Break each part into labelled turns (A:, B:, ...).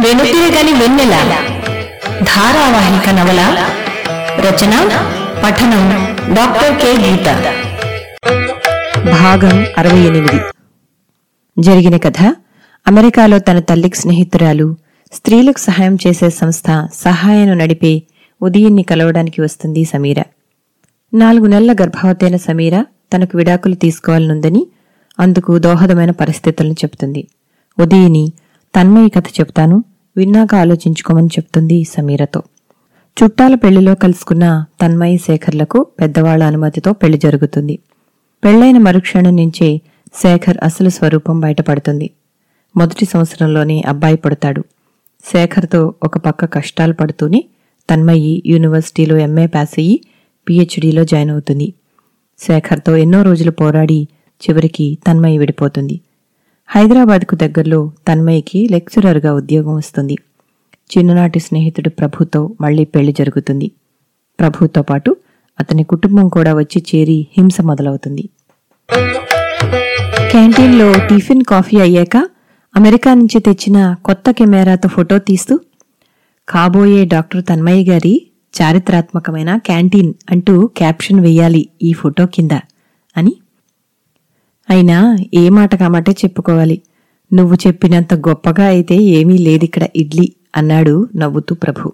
A: వెనుతిరగని వెన్నెల ధారావాహిక నవల రచన పఠనం డాక్టర్ కె. గీత.
B: భాగం అరవై ఎనిమిది. జరిగిన కథ అమెరికాలో తన తల్లికి స్నేహితురాలు స్త్రీలకు సహాయం చేసే సంస్థ సహాయను నడిపే ఉదయన్ని కలవడానికి వస్తుంది సమీర. నాలుగు నెలల గర్భవతైన సమీర తనకు విడాకులు తీసుకోవాలనుందని అందుకు దోహదమైన పరిస్థితులను చెప్తుంది. ఉదయని తన్మయి కథ చెప్తాను విన్నాక ఆలోచించుకోమని చెప్తుంది సమీరతో. చుట్టాల పెళ్ళిలో కలుసుకున్న తన్మయి శేఖర్లకు పెద్దవాళ్ళ అనుమతితో పెళ్ళి జరుగుతుంది. పెళ్ళైన మరుక్షణం నుంచే శేఖర్ అసలు స్వరూపం బయటపడుతుంది. మొదటి సంవత్సరంలోనే అబ్బాయి పడతాడు. శేఖర్తో ఒక పక్క కష్టాలు పడుతూనే తన్మయి యూనివర్సిటీలో ఎంఏ పాస్ అయ్యి పిహెచ్డీలో జాయిన్ అవుతుంది. శేఖర్తో ఎన్నో రోజులు పోరాడి చివరికి తన్మయి విడిపోతుంది. హైదరాబాద్కు దగ్గరలో తన్మయికి లెక్చరర్గా ఉద్యోగం వస్తుంది. చిన్ననాటి స్నేహితుడు ప్రభుతో మళ్ళీ పెళ్ళి జరుగుతుంది. ప్రభుతో పాటు అతని కుటుంబం కూడా వచ్చి చేరి హింస మొదలవుతుంది. క్యాంటీన్లో టిఫిన్ కాఫీ అయ్యాక అమెరికా నుంచి తెచ్చిన కొత్త కెమెరాతో ఫోటో తీస్తూ కాబోయే డాక్టర్ తన్మయ్య గారి చారిత్రాత్మకమైన క్యాంటీన్ అంటూ క్యాప్షన్ వెయ్యాలి ఈ ఫోటో కింద అని. అయినా ఏ మాట కామాటే చెప్పుకోవాలి. నువ్వు చెప్పినంత గొప్పగా అయితే ఏమీ లేదిక్కడ ఇడ్లీ అన్నాడు నవ్వుతూ ప్రభు.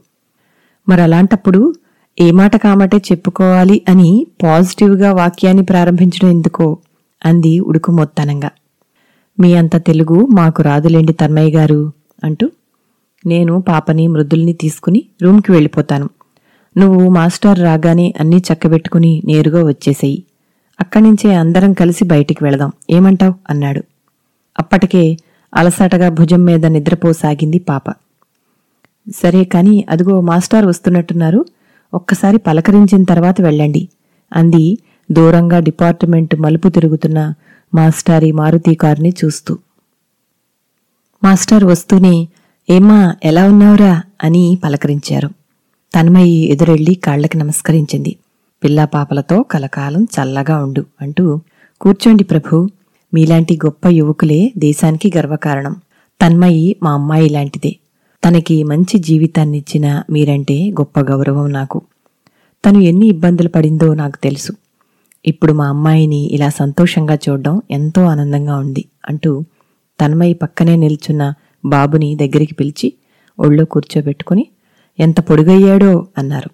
B: మరలాంటప్పుడు ఏ మాట కామాటే చెప్పుకోవాలి అని పాజిటివ్గా వాక్యాన్ని ప్రారంభించడం ఎందుకో అంది ఉడుకు మొత్తనంగా మీ అంత తెలుగు మాకు రాదులేండి తన్మయ్య గారు అంటూ నేను పాపని మృదుల్ని తీసుకుని రూమ్కి వెళ్ళిపోతాను. నువ్వు మాస్టర్ రాగానే అన్నీ చక్కబెట్టుకుని నేరుగా వచ్చేసేయి. అక్కడి నుంచే అందరం కలిసి బయటికి వెళదాం. ఏమంటావ్? అన్నాడు. అప్పటికే అలసటగా భుజం మీద నిద్రపోసాగింది పాప. సరే కాని అదిగో మాస్టార్ వస్తున్నట్టున్నారు. ఒక్కసారి పలకరించిన తర్వాత వెళ్ళండి. అంది దూరంగా డిపార్ట్మెంట్ మలుపు తిరుగుతున్న మాస్టారి మారుతి కారుని చూస్తూ. మాస్టర్ వస్తూనే ఏమ్మా ఎలా ఉన్నావురా అని పలకరించారు. తన్మయి ఎదురెళ్ళి కాళ్ళకి నమస్కరించింది. పిల్లా పాపలతో కలకాలం చల్లగా ఉండు అంటూ కూర్చోండి ప్రభు మీలాంటి గొప్ప యువకులే దేశానికి గర్వకారణం. తన్మయి మా అమ్మాయి లాంటిదే. తనకి మంచి జీవితాన్నిచ్చిన మీరంటే గొప్ప గౌరవం నాకు. తను ఎన్ని ఇబ్బందులు పడిందో నాకు తెలుసు. ఇప్పుడు మా అమ్మాయిని ఇలా సంతోషంగా చూడడం ఎంతో ఆనందంగా ఉంది అంటూ తన్మయి పక్కనే నిల్చున్న బాబుని దగ్గరికి పిలిచి ఒళ్ళో కూర్చోబెట్టుకుని ఎంత పొడుగయ్యాడో అన్నారు.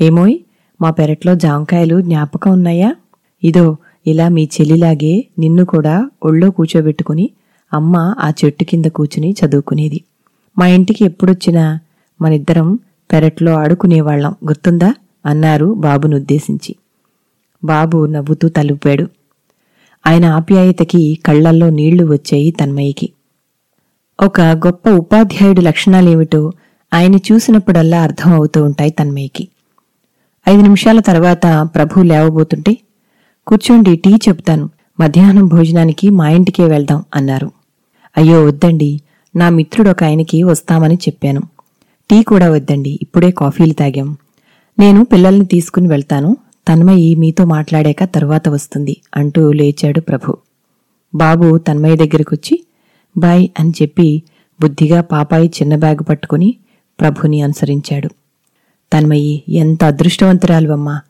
B: ఏమోయ్ మా పెరట్లో జాంకాయలు జ్ఞాపకం ఉన్నాయా? ఇదో ఇలా మీ చెల్లిలాగే నిన్ను కూడా ఒళ్ళో కూర్చోబెట్టుకుని అమ్మ ఆ చెట్టు కింద కూర్చుని చదువుకునేది. మా ఇంటికి ఎప్పుడొచ్చినా మనిద్దరం పెరట్లో ఆడుకునేవాళ్ళం గుర్తుందా? అన్నారు బాబునుద్దేశించి బాబు నవ్వుతూ తలుపాడు. ఆయన ఆప్యాయతకి కళ్ళల్లో నీళ్ళు వచ్చాయి తన్మయికి ఒక గొప్ప ఉపాధ్యాయుడి లక్షణాలేమిటో ఆయన చూసినప్పుడల్లా అర్థం అవుతూ ఉంటాయి తన్మయ్యకి. ఐదు నిమిషాల తర్వాత ప్రభు లేవబోతుంటే కూర్చోండి టీ చెప్తాను మధ్యాహ్నం భోజనానికి మా ఇంటికే వెళ్దాం అన్నారు. అయ్యో వద్దండి. నా మిత్రుడు ఒక ఆయనకి వస్తామని చెప్పాను. టీ కూడా వద్దండి. ఇప్పుడే కాఫీలు తాగాం. నేను పిల్లల్ని తీసుకుని వెళ్తాను. తన్మయి మీతో మాట్లాడాక తర్వాత వస్తుంది అంటూ లేచాడు ప్రభు. బాబు తన్మయ్య దగ్గరకొచ్చి బాయ్ అని చెప్పి బుద్ధిగా పాపాయి చిన్న బ్యాగ్ పట్టుకుని ప్రభుని అనుసరించాడు. తన్మయి ఎంత అదృష్టవంతురాలువమ్మా.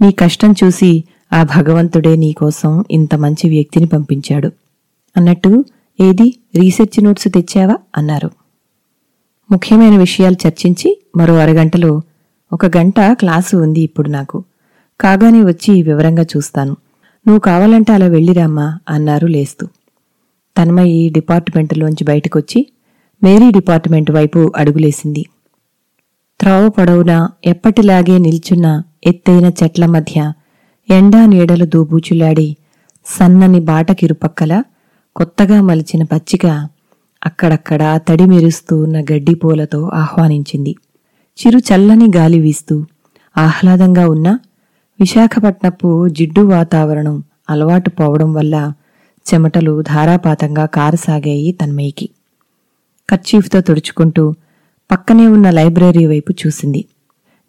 B: నీ కష్టం చూసి ఆ భగవంతుడే నీకోసం ఇంత మంచి వ్యక్తిని పంపించాడు. అన్నట్టు ఏది? రీసెర్చ్ నోట్స్ తెచ్చావా? అన్నారు. ముఖ్యమైన విషయాలు చర్చించి మరో అరగంటలో ఒక గంట క్లాసు ఉంది ఇప్పుడు నాకు. కాగానే వచ్చి వివరంగా చూస్తాను. నువ్వు కావాలంటే అలా వెళ్ళిరామ్మా అన్నారు లేస్తూ. తన్మయి డిపార్ట్మెంటులోంచి బయటకొచ్చి మేరీ డిపార్ట్మెంట్ వైపు అడుగులేసింది. త్రోవ పొడవున ఎప్పటిలాగే నిల్చున్న ఎత్తైన చెట్ల మధ్య ఎండా నీడలు దూబూచులాడి సన్నని బాటకిరుపక్కల కొత్తగా మలిచిన పచ్చిక అక్కడక్కడా తడి మెరుస్తూ ఉన్న గడ్డి పూలతో ఆహ్వానించింది. చిరు చల్లని గాలి వీస్తూ ఆహ్లాదంగా ఉన్న విశాఖపట్నపు జిడ్డు వాతావరణం అలవాటు పోవడం వల్ల చెమటలు ధారాపాతంగా కారసాగాయి తన్మయికి కర్చీఫ్తో తుడుచుకుంటూ పక్కనే ఉన్న లైబ్రరీ వైపు చూసింది.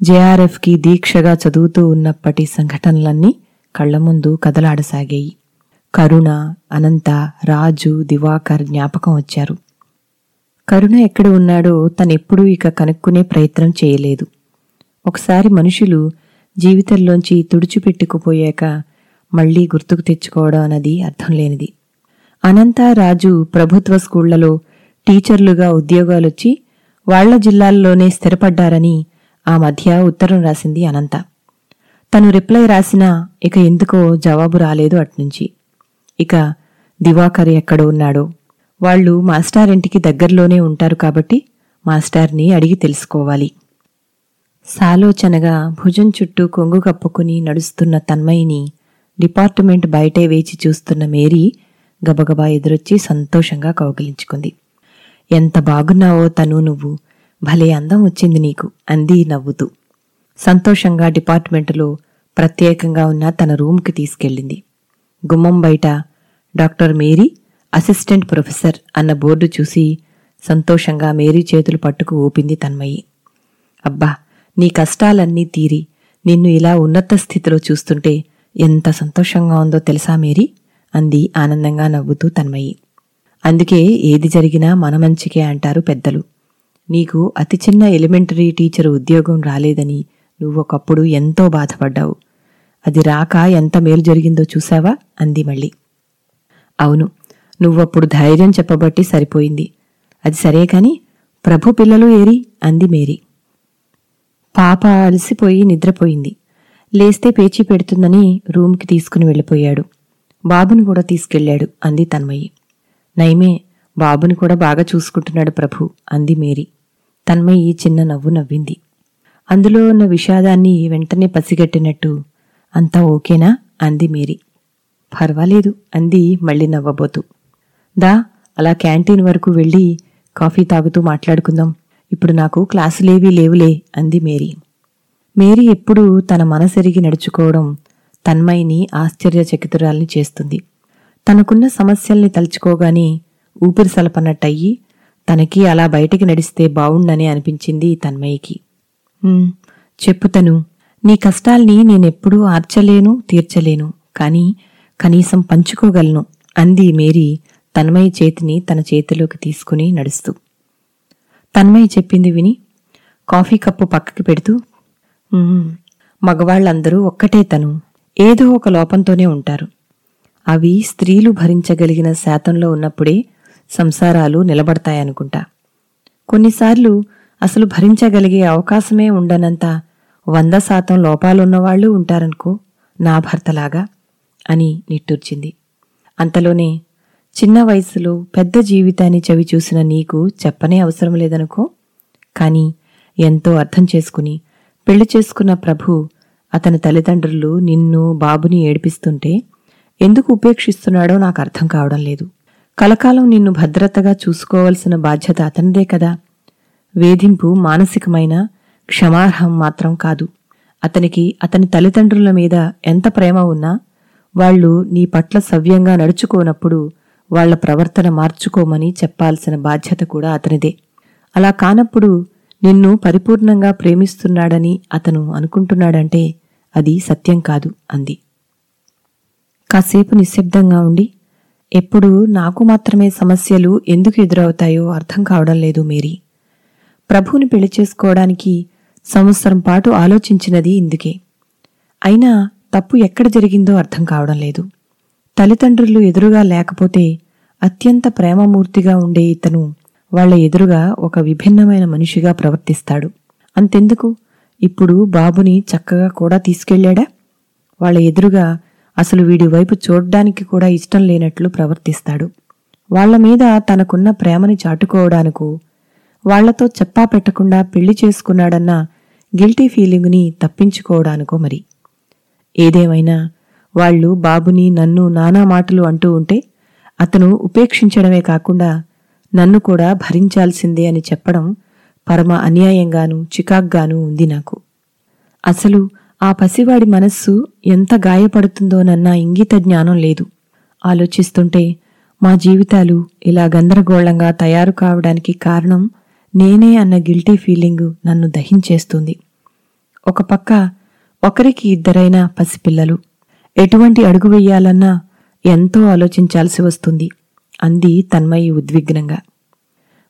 B: జేఆర్ఎఫ్కి దీక్షగా చదువుతూ ఉన్నప్పటి సంఘటనలన్నీ కళ్ళ ముందు కదలాడసాగాయి. కరుణ అనంత రాజు దివాకర్ జ్ఞాపకం వచ్చారు. కరుణ ఎక్కడ ఉన్నాడో తనెప్పుడూ ఇక కనుక్కునే ప్రయత్నం చేయలేదు. ఒకసారి మనుషులు జీవితంలోంచి తుడిచిపెట్టుకుపోయాక మళ్ళీ గుర్తుకు తెచ్చుకోవడం అన్నది అర్థం లేనిది. అనంత రాజు ప్రభుత్వ స్కూళ్ళలో టీచర్లుగా ఉద్యోగాలొచ్చి వాళ్ళ జిల్లాల్లోనే స్థిరపడ్డారని ఆ మధ్య ఉత్తరం రాసింది అనంత. తను రిప్లై రాసినా ఇక ఎందుకో జవాబు రాలేదు అట్నుంచి. ఇక దివాకర్ ఎక్కడ ఉన్నాడో. వాళ్ళు మాస్టారింటికి దగ్గరలోనే ఉంటారు కాబట్టి మాస్టార్ని అడిగి తెలుసుకోవాలి. సాలోచనగా భుజం చుట్టూ కొంగు కప్పుకుని నడుస్తున్న తన్మయిని డిపార్ట్మెంట్ బయటే వేచి చూస్తున్న మేరీ గబగబా ఎదురొచ్చి సంతోషంగా కౌగిలించుకుంది. ఎంత బాగున్నావో తను నువ్వు. భలే అందం వచ్చింది నీకు. అంది నవ్వుతూ. సంతోషంగా డిపార్ట్మెంటులో ప్రత్యేకంగా ఉన్న తన రూమ్కి తీసుకెళ్ళింది. గుమ్మం బయట డాక్టర్ మేరీ అసిస్టెంట్ ప్రొఫెసర్ అన్న బోర్డు చూసి సంతోషంగా మేరీ చేతులు పట్టుకు ఊపింది తన్మయి. అబ్బా నీ కష్టాలన్నీ తీరి నిన్ను ఇలా ఉన్నత స్థితిలో చూస్తుంటే ఎంత సంతోషంగా ఉందో తెలుసా మేరీ? అంది ఆనందంగా నవ్వుతూ తన్మయి. అందుకే ఏది జరిగినా మన మంచికే అంటారు పెద్దలు. నీకు అతి చిన్న ఎలిమెంటరీ టీచర్ ఉద్యోగం రాలేదని నువ్వొకప్పుడు ఎంతో బాధపడ్డావు. అది రాక ఎంత మేలు జరిగిందో చూసావా అంది మళ్ళీ. అవును నువ్వప్పుడు ధైర్యం చెప్పబట్టి సరిపోయింది. అది సరే కాని ప్రభు పిల్లలు ఏరి? అంది మేరీ. పాప అలసిపోయి నిద్రపోయింది. లేస్తే పేచీ పెడుతుందని రూమ్కి తీసుకుని వెళ్ళిపోయాడు. బాబుని కూడా తీసుకెళ్ళాడు అంది తన్మయి. నయమే బాబుని కూడా బాగా చూసుకుంటున్నాడు ప్రభు అంది మేరీ. తన్మయి చిన్న నవ్వు నవ్వింది. అందులో ఉన్న విషాదాన్ని వెంటనే పసిగట్టినట్టు అంతా ఓకేనా? అంది మేరీ. పర్వాలేదు అంది మళ్ళీ నవ్వబోతూ. దా అలా క్యాంటీన్ వరకు వెళ్ళి కాఫీ తాగుతూ మాట్లాడుకుందాం. ఇప్పుడు నాకు క్లాసులేవీ లేవులే అంది మేరీ. మేరీ ఎప్పుడూ తన మనసెరిగి నడుచుకోవడం తన్మయిని ఆశ్చర్యచకితురాల్ని చేస్తుంది. తనకున్న సమస్యల్ని తలుచుకోగానే ఊపిరి సలపనట్టయి తనకి అలా బయటికి నడిస్తే బావుండని అనిపించింది తన్మయికి. చెప్పుతను నీ కష్టాల్ని నేనెప్పుడూ ఆర్చలేను తీర్చలేను కాని కనీసం పంచుకోగలను అంది మేరీ తన్మయి చేతిని తన చేతిలోకి తీసుకుని నడుస్తూ. తన్మయి చెప్పింది విని కాఫీ కప్పు పక్కకి పెడుతూ మగవాళ్ళందరూ ఒక్కటే తను. ఏదో ఒక లోపంతోనే ఉంటారు. అవి స్త్రీలు భరించగలిగిన శాతంలో ఉన్నప్పుడే సంసారాలు నిలబడతాయనుకుంటా. కొన్నిసార్లు అసలు భరించగలిగే అవకాశమే ఉండనంత వంద శాతం లోపాలున్నవాళ్ళు ఉంటారనుకో నా భర్తలాగా అని నిట్టూర్చింది. అంతలోనే చిన్న వయసులో పెద్ద జీవితాన్ని చవి చూసిన నీకు చెప్పనే అవసరం లేదనుకో కాని ఎంతో అర్థం చేసుకుని పెళ్ళి చేసుకున్న ప్రభు అతని తల్లిదండ్రులు నిన్ను బాబుని ఏడిపిస్తుంటే ఎందుకు ఉపేక్షిస్తున్నాడో నాకు అర్థం కావడం లేదు. కలకాలం నిన్ను భద్రతగా చూసుకోవలసిన బాధ్యత అతనిదే కదా. వేధింపు మానసికమైన క్షమార్హం మాత్రం కాదు. అతనికి అతని తల్లిదండ్రుల మీద ఎంత ప్రేమ ఉన్నా వాళ్ళు నీ పట్ల సవ్యంగా నడుచుకోనప్పుడు వాళ్ళ ప్రవర్తన మార్చుకోమని చెప్పాల్సిన బాధ్యత కూడా అతనిదే. అలా కానప్పుడు నిన్ను పరిపూర్ణంగా ప్రేమిస్తున్నాడని అతను అనుకుంటున్నాడంటే అది సత్యం కాదు అంది. కాసేపు నిశ్శబ్దంగా ఉండి ఎప్పుడు నాకు మాత్రమే సమస్యలు ఎందుకు ఎదురవుతాయో అర్థం కావడం లేదు మేరీ. ప్రభువుని పెళ్ళి చేసుకోవడానికి సంవత్సరం పాటు ఆలోచించినది ఇందుకే. అయినా తప్పు ఎక్కడ జరిగిందో అర్థం కావడం లేదు. తల్లిదండ్రులు ఎదురుగా లేకపోతే అత్యంత ప్రేమమూర్తిగా ఉండే ఇతను వాళ్ళ ఎదురుగా ఒక విభిన్నమైన మనిషిగా ప్రవర్తిస్తాడు. అంతెందుకు? ఇప్పుడు బాబుని చక్కగా కూడా తీసుకెళ్ళాడా? వాళ్ళ ఎదురుగా అసలు వీడి వైపు చూడ్డానికి కూడా ఇష్టం లేనట్లు ప్రవర్తిస్తాడు. వాళ్ళ మీద తనకున్న ప్రేమని చాటుకోవడానికో వాళ్ళతో చెప్పా పెట్టకుండా పెళ్ళి చేసుకున్నాడన్న గిల్టీ ఫీలింగ్ని తప్పించుకోవడానికో మరి. ఏదేమైనా వాళ్ళు బాబుని నన్ను నానా మాటలు అంటూ ఉంటే అతను ఉపేక్షించడమే కాకుండా నన్ను కూడా భరించాల్సిందే అని చెప్పడం పరమ అన్యాయంగాను చికాగ్గానూ ఉంది నాకు. అసలు ఆ పసివాడి మనస్సు ఎంత గాయపడుతుందోనన్న ఇంగిత జ్ఞానం లేదు. ఆలోచిస్తుంటే మా జీవితాలు ఇలా గందరగోళంగా తయారు కావడానికి కారణం నేనే అన్న గిల్టీ ఫీలింగు నన్ను దహించేస్తుంది. ఒక పక్క ఒకరికి ఇద్దరైనా పసిపిల్లలు. ఎటువంటి అడుగు వెయ్యాలన్నా ఎంతో ఆలోచించాల్సి వస్తుంది. అంది తన్మయి ఉద్విగ్నంగా.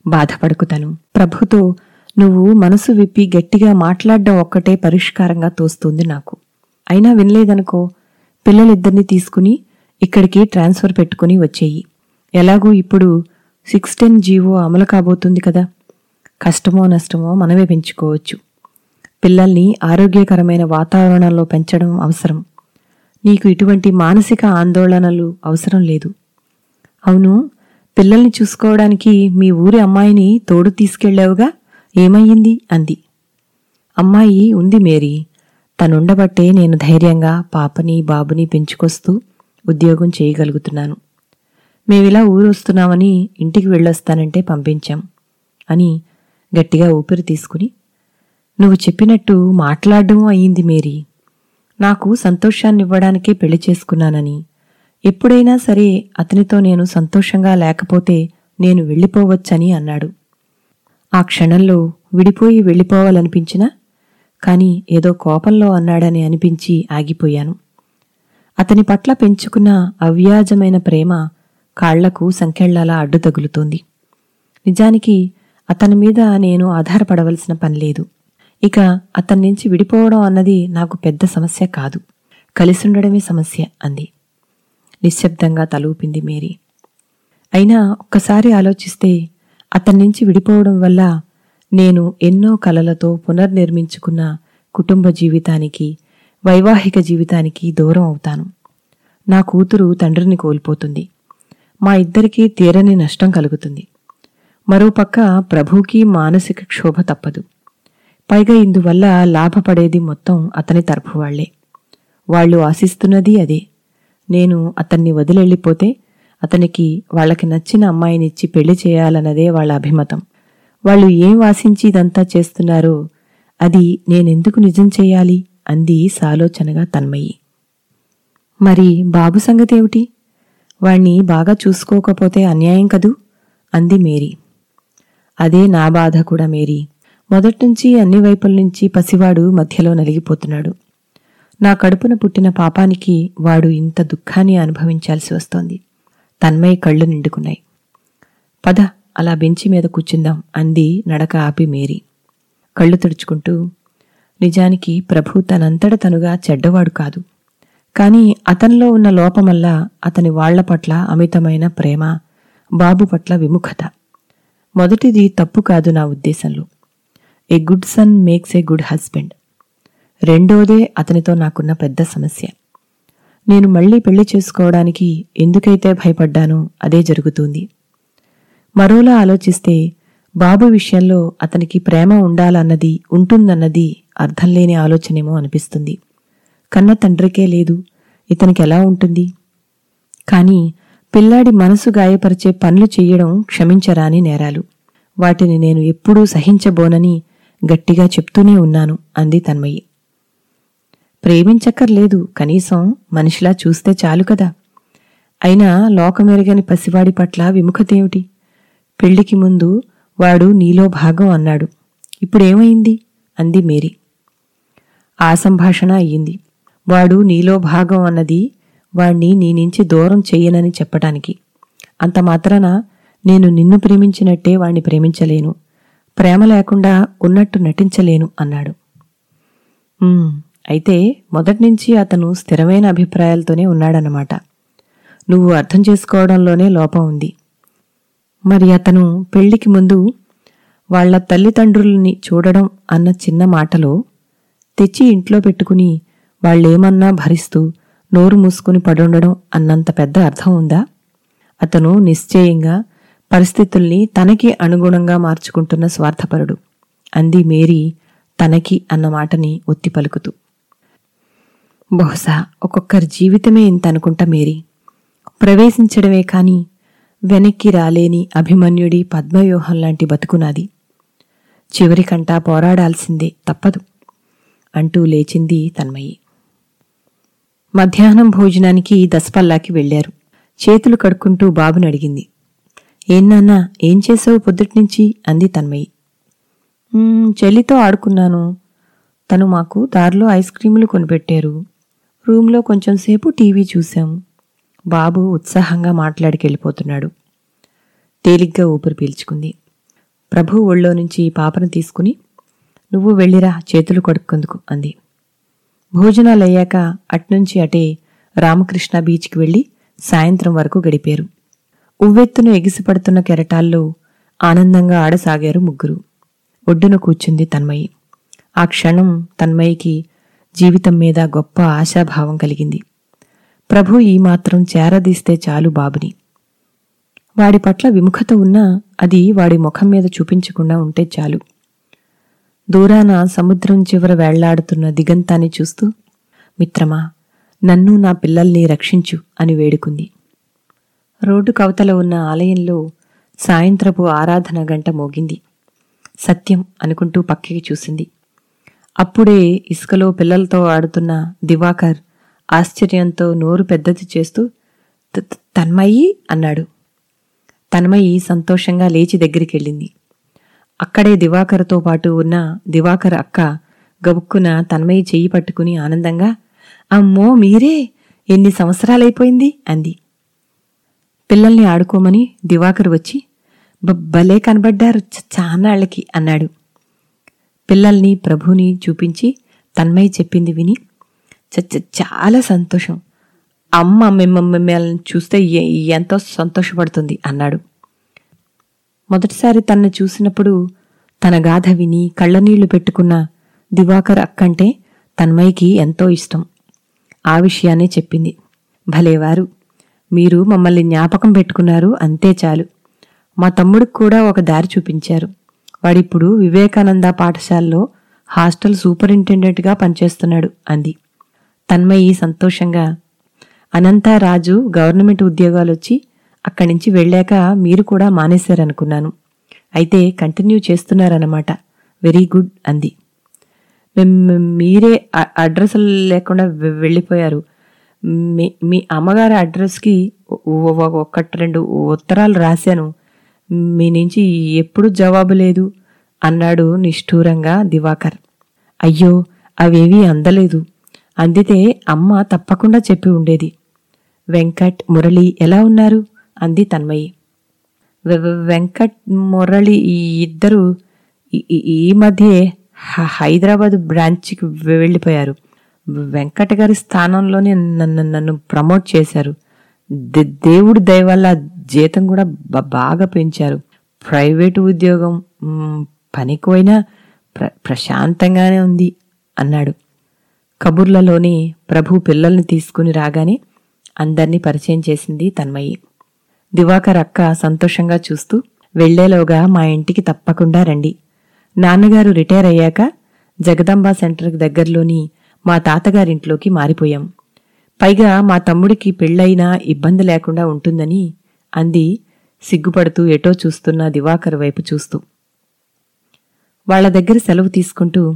B: బాధపడకు తను ప్రభుతో నువ్వు మనసు విప్పి గట్టిగా మాట్లాడడం ఒక్కటే పరిష్కారంగా తోస్తుంది నాకు. అయినా వినలేదనుకో పిల్లలిద్దరిని తీసుకుని ఇక్కడికి ట్రాన్స్ఫర్ పెట్టుకుని వచ్చేయి. ఎలాగూ ఇప్పుడు సిక్స్ టెన్ జీవో అమలు కాబోతుంది కదా. కష్టమో నష్టమో మనమే పెంచుకోవచ్చు. పిల్లల్ని ఆరోగ్యకరమైన వాతావరణంలో పెంచడం అవసరం. నీకు ఇటువంటి మానసిక ఆందోళనలు అవసరం లేదు. అవును పిల్లల్ని చూసుకోవడానికి మీ ఊరి అమ్మాయిని తోడు తీసుకెళ్ళావుగా? ఏమయ్యింది? అంది. అమ్మాయి ఉంది మేరీ. తనుండబట్టే నేను ధైర్యంగా పాపని బాబుని పెంచుకొస్తూ ఉద్యోగం చేయగలుగుతున్నాను. మేమిలా ఊరొస్తున్నామని ఇంటికి వెళ్ళొస్తానంటే పంపించాం అని గట్టిగా ఊపిరి తీసుకుని నువ్వు చెప్పినట్టు మాట్లాడడం అయ్యింది మేరీ. నాకు సంతోషాన్నివ్వడానికే పెళ్ళి చేసుకున్నానని ఎప్పుడైనా సరే అతనితో నేను సంతోషంగా లేకపోతే నేను వెళ్ళిపోవచ్చని అన్నాడు. ఆ క్షణంలో విడిపోయి వెళ్ళిపోవాలనిపించినా కాని ఏదో కోపంలో అన్నాడని అనిపించి ఆగిపోయాను. అతని పట్ల పెంచుకున్న అవ్యాజమైన ప్రేమ కాళ్ళకు సంకెళ్ళలా అడ్డు తగులుతోంది. నిజానికి అతని మీద నేను ఆధారపడవలసిన పనిలేదు ఇక అతని నుంచి విడిపోవడం అన్నది నాకు పెద్ద సమస్య కాదు. కలిసుండడమే సమస్య అంది. నిశ్శబ్దంగా తలూపింది మేరీ. అయినా ఒక్కసారి ఆలోచిస్తే అతని నుంచి విడిపోవడం వల్ల నేను ఎన్నో కలలతో పునర్నిర్మించుకున్న కుటుంబ జీవితానికి వైవాహిక జీవితానికి దూరం అవుతాను. నా కూతురు తండ్రిని కోల్పోతుంది. మా ఇద్దరికీ తీరని నష్టం కలుగుతుంది. మరోపక్క ప్రభుకి మానసిక క్షోభ తప్పదు. పైగా ఇందువల్ల లాభపడేది మొత్తం అతని తరఫు వాళ్ళే వాళ్ళు ఆశిస్తున్నది అదే. నేను అతన్ని వదిలెళ్ళిపోతే అతనికి వాళ్ళకి నచ్చిన అమ్మాయినిచ్చి పెళ్ళి చేయాలన్నదే వాళ్ళ అభిమతం. వాళ్ళు ఏం వాసించి ఇదంతా చేస్తున్నారో అది నేనెందుకు నిజం చేయాలి అంది సాలోచనగా తన్మయి. మరి బాబు సంగతేమిటి? వాణ్ణి బాగా చూసుకోకపోతే అన్యాయం కదూ? అంది మేరీ. అదే నా బాధ కూడా మేరీ. మొదట్నుంచి అన్ని వైపుల నుంచి పసివాడు మధ్యలో నలిగిపోతున్నాడు. నా కడుపున పుట్టిన పాపానికి వాడు ఇంత దుఃఖాన్ని అనుభవించాల్సి వస్తోంది. తన్మయ్య కళ్ళు నిండుకున్నాయి. పద అలా బెంచి మీద కూర్చుందాం అంది నడక ఆపి మేరీ. కళ్ళు తుడుచుకుంటూ నిజానికి ప్రభు తనంతట తనుగా చెడ్డవాడు కాదు. కానీ అతనిలో ఉన్న లోపమల్ల అతని వాళ్ళ పట్ల అమితమైన ప్రేమ బాబు పట్ల విముఖత. మొదటిది తప్పు కాదు నా ఉద్దేశంలో. A good son makes a good husband. రెండోదే అతనితో నాకున్న పెద్ద సమస్య. నేను మళ్ళీ పెళ్ళి చేసుకోవడానికి ఎందుకైతే భయపడ్డానో అదే జరుగుతుంది. మరోలా ఆలోచిస్తే బాబు విషయంలో అతనికి ప్రేమ ఉండాలన్నది ఉంటుందన్నది అర్థం లేని ఆలోచనేమో అనిపిస్తుంది. కన్న తండ్రికే లేదు ఇతనికి ఎలా ఉంటుంది? కాని పిల్లాడి మనసు గాయపరిచే పనులు చెయ్యడం క్షమించరాని నేరాలు. వాటిని నేను ఎప్పుడూ సహించబోనని గట్టిగా చెప్తూనే ఉన్నాను అంది తన్మయి. ప్రేమించక్కర్లేదు. కనీసం మనిషిలా చూస్తే చాలు కదా. అయినా లోకమెరగని పసివాడి పట్ల విముఖతేమిటి? పెళ్ళికి ముందు వాడు నీలో భాగం అన్నాడు. ఇప్పుడేమైంది? అంది మేరీ. ఆ సంభాషణ అయ్యింది. వాడు నీలో భాగం అన్నది వాణ్ణి నీ నుంచి దూరం చెయ్యనని చెప్పటానికి. అంత మాత్రాన నేను నిన్ను ప్రేమించినట్టే వాణ్ణి ప్రేమించలేను. ప్రేమ లేకుండా ఉన్నట్టు నటించలేను అన్నాడు. అయితే మొదట్నుంచి అతను స్థిరమైన అభిప్రాయాలతోనే ఉన్నాడనమాట నువ్వు అర్థం చేసుకోవడంలోనే లోపం ఉంది. మరి అతను పెళ్ళికి ముందు వాళ్ళ తల్లిదండ్రుల్ని చూడడం అన్న చిన్న మాటలో తెచ్చి ఇంట్లో పెట్టుకుని వాళ్ళేమన్నా భరిస్తూ నోరు మూసుకుని పడుండడం అన్నంత పెద్ద అర్థం ఉందా? అతను నిశ్చయంగా పరిస్థితుల్ని తనకి అనుగుణంగా మార్చుకుంటున్న స్వార్థపరుడు. అంది మేరీ తనకి అన్న మాటని ఒత్తి పలుకుతూ బహుశా ఒక్కొక్కరి జీవితమే ఇంత అనుకుంటా మేరీ. ప్రవేశించడమే కాని వెనక్కి రాలేని అభిమన్యుడి పద్మవ్యూహం లాంటి బతుకునాది చివరికంటా పోరాడాల్సిందే తప్పదు అంటూ లేచింది తన్మయి. మధ్యాహ్నం భోజనానికి దసపల్లాకి వెళ్ళారు చేతులు కడుక్కుంటూ బాబుని అడిగింది. ఏం నాన్నా ఏం చేసావు పొద్దుట్నుంచి అంది తన్మయి. చెల్లితో ఆడుకున్నాను. తను మాకు దారిలో ఐస్ క్రీములు కొనిపెట్టారు. రూమ్లో కొంచెం సేపు టీవీ చూశాం. బాబు ఉత్సాహంగా మాట్లాడికెళ్ళిపోతున్నాడు. తేలిగ్గా ఊపిరి పీల్చుకుంది. ప్రభు ఒళ్ళో నుంచి పాపను తీసుకుని నువ్వు వెళ్ళిరా చేతులు కడుక్కుందుకు అంది. భోజనాలు అయ్యాక అట్నుంచి అటే రామకృష్ణ బీచ్కి వెళ్ళి సాయంత్రం వరకు గడిపారు. ఉవ్వెత్తున ఎగిసిపడుతున్న కెరటాల్లో ఆనందంగా ఆడసాగారు ముగ్గురు. ఒడ్డున కూర్చుంది తన్మయి. ఆ క్షణం తన్మయికి జీవితం మీద గొప్ప ఆశాభావం కలిగింది. ప్రభు ఈ మాత్రం చేరదీస్తే చాలు బాబుని. వాడి పట్ల విముఖత ఉన్నా అది వాడి ముఖం మీద చూపించకుండా ఉంటే చాలు. దూరాన సముద్రం చివర వేళ్ళాడుతున్న దిగంతాన్ని చూస్తూ మిత్రమా నన్ను నా పిల్లల్ని రక్షించు అని వేడుకుంది. రోడ్డు కవతల ఉన్న ఆలయంలో సాయంత్రపు ఆరాధన గంట మోగింది. సత్యం అనుకుంటూ పక్కకి చూసింది. అప్పుడే ఇసుకలో పిల్లలతో ఆడుతున్న దివాకర్ ఆశ్చర్యంతో నోరు పెద్దది చేస్తూ "త- తన్మయి అన్నాడు. తన్మయి సంతోషంగా లేచి దగ్గరికెళ్ళింది. అక్కడే దివాకర్తో పాటు ఉన్న దివాకర్ అక్క గబుక్కున తన్మయి చెయ్యి పట్టుకుని ఆనందంగా అమ్మో మీరే! ఎన్ని సంవత్సరాలైపోయింది అంది. పిల్లల్ని ఆడుకోమని దివాకర్ వచ్చి భలే కనబడ్డారు చ- చాన్నాళ్ళకి అన్నాడు. పిల్లల్ని ప్రభుని చూపించి తన్మయ్య చెప్పింది విని చచ్చ చాలా సంతోషం. అమ్మ మిమ్మల్ని చూస్తే ఎంతో సంతోషపడుతుంది అన్నాడు. మొదటిసారి తన్ను చూసినప్పుడు తన గాథ విని కళ్ళనీళ్ళు పెట్టుకున్న దివాకర్ అక్కంటే తన్మయ్యకి ఎంతో ఇష్టం. ఆ విషయాన్నే చెప్పింది. భలేవారు మీరు మమ్మల్ని జ్ఞాపకం పెట్టుకున్నారు అంతే చాలు. మా తమ్ముడికి కూడా ఒక దారి చూపించారు. వాడిప్పుడు వివేకానంద పాఠశాలలో హాస్టల్ సూపరింటెండెంట్గా పనిచేస్తున్నాడు అంది. తన్మయి సంతోషంగా అనంతా రాజు గవర్నమెంట్ ఉద్యోగాలొచ్చి అక్కడి నుంచి వెళ్ళాక మీరు కూడా మానేశారనుకున్నాను. అయితే కంటిన్యూ చేస్తున్నారన్నమాట. వెరీ గుడ్ అంది. మీరే అడ్రస్ లేకుండా వెళ్ళిపోయారు. మీ మీ అమ్మగారి అడ్రస్కి ఒ- ఒకటి రెండు ఉత్తరాలు రాశాను. మీ నుంచి ఎప్పుడు జవాబు లేదు. అన్నాడు నిష్ఠూరంగా దివాకర్. అయ్యో అవేవీ అందలేదు. అందితే అమ్మ తప్పకుండా చెప్పి ఉండేది. వెంకట్ మురళి ఎలా ఉన్నారు? అంది తన్మయి. వెంకట్ మురళి ఇద్దరు ఈ- మధ్యే హ- హైదరాబాద్ బ్రాంచ్కి వెళ్ళిపోయారు. వెంకట గారి స్థానంలోనే నన్ను నన్ను ప్రమోట్ చేశారు. దేవుడి దయ వల్ల జీతం కూడా బాగా పెంచారు. ప్రైవేటు ఉద్యోగం పనికోయినా ప్ర ప్రశాంతంగానే ఉంది అన్నాడు. కబుర్లలోనే ప్రభు పిల్లల్ని తీసుకుని రాగానే అందర్నీ పరిచయం చేసింది తన్మయి. దివాకర్ అక్క సంతోషంగా చూస్తూ వెళ్ళేలోగా మా ఇంటికి తప్పకుండా రండి. నాన్నగారు రిటైర్ అయ్యాక జగదంబ సెంటర్కి దగ్గరలోని మా తాతగారింట్లోకి మారిపోయాం. పైగా మా తమ్ముడికి పెళ్ళైనా ఇబ్బంది లేకుండా ఉంటుందని అంది సిగ్గుపడుతూ ఎటో చూస్తున్న దివాకర్ వైపు చూస్తూ. వాళ్ళ దగ్గర సెలవు తీసుకుంటూ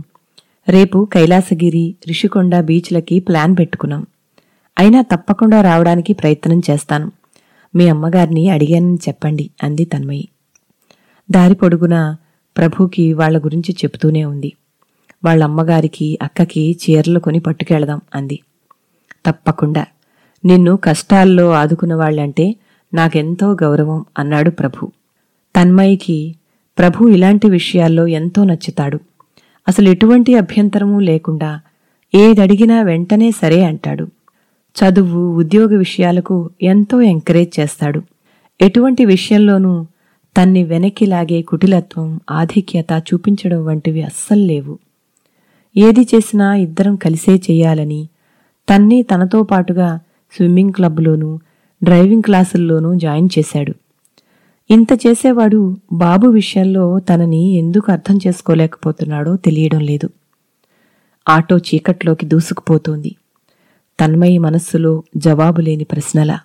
B: రేపు కైలాసగిరి రిషికొండ బీచ్లకి ప్లాన్ పెట్టుకున్నాం. అయినా తప్పకుండా రావడానికి ప్రయత్నం చేస్తాను. మీ అమ్మగారిని అడిగానని చెప్పండి అంది తన్మయి. దారి పొడుగున ప్రభుకి వాళ్ళ గురించి చెప్తూనే ఉంది. వాళ్ళ అమ్మగారికి అక్కకి చీరలు కొని పట్టుకెళదాం అంది. తప్పకుండా. నిన్ను కష్టాల్లో ఆదుకున్న వాళ్ళంటే నాకెంతో గౌరవం అన్నాడు ప్రభు. తన్మయికి ప్రభు ఇలాంటి విషయాల్లో ఎంతో నచ్చుతాడు. అసలు ఎటువంటి అభ్యంతరమూ లేకుండా ఏదడిగినా వెంటనే సరే అంటాడు. చదువు ఉద్యోగ విషయాలకు ఎంతో ఎంకరేజ్ చేస్తాడు. ఎటువంటి విషయంలోనూ తన్ని వెనక్కి లాగే కుటిలత్వం ఆధిక్యత చూపించడం వంటివి అస్సలు లేవు. ఏది చేసినా ఇద్దరం కలిసే చేయాలని తన్ని తనతో పాటుగా స్విమ్మింగ్ క్లబ్లోనూ డ్రైవింగ్ క్లాసుల్లోనూ జాయిన్ చేశాడు. ఇంత చేసేవాడు బాబు విషయంలో తనని ఎందుకు అర్థం చేసుకోలేకపోతున్నాడో తెలియడం లేదు. ఆటో చీకట్లోకి దూసుకుపోతోంది. తన్మయి మనస్సులో జవాబు లేని ప్రశ్నలా.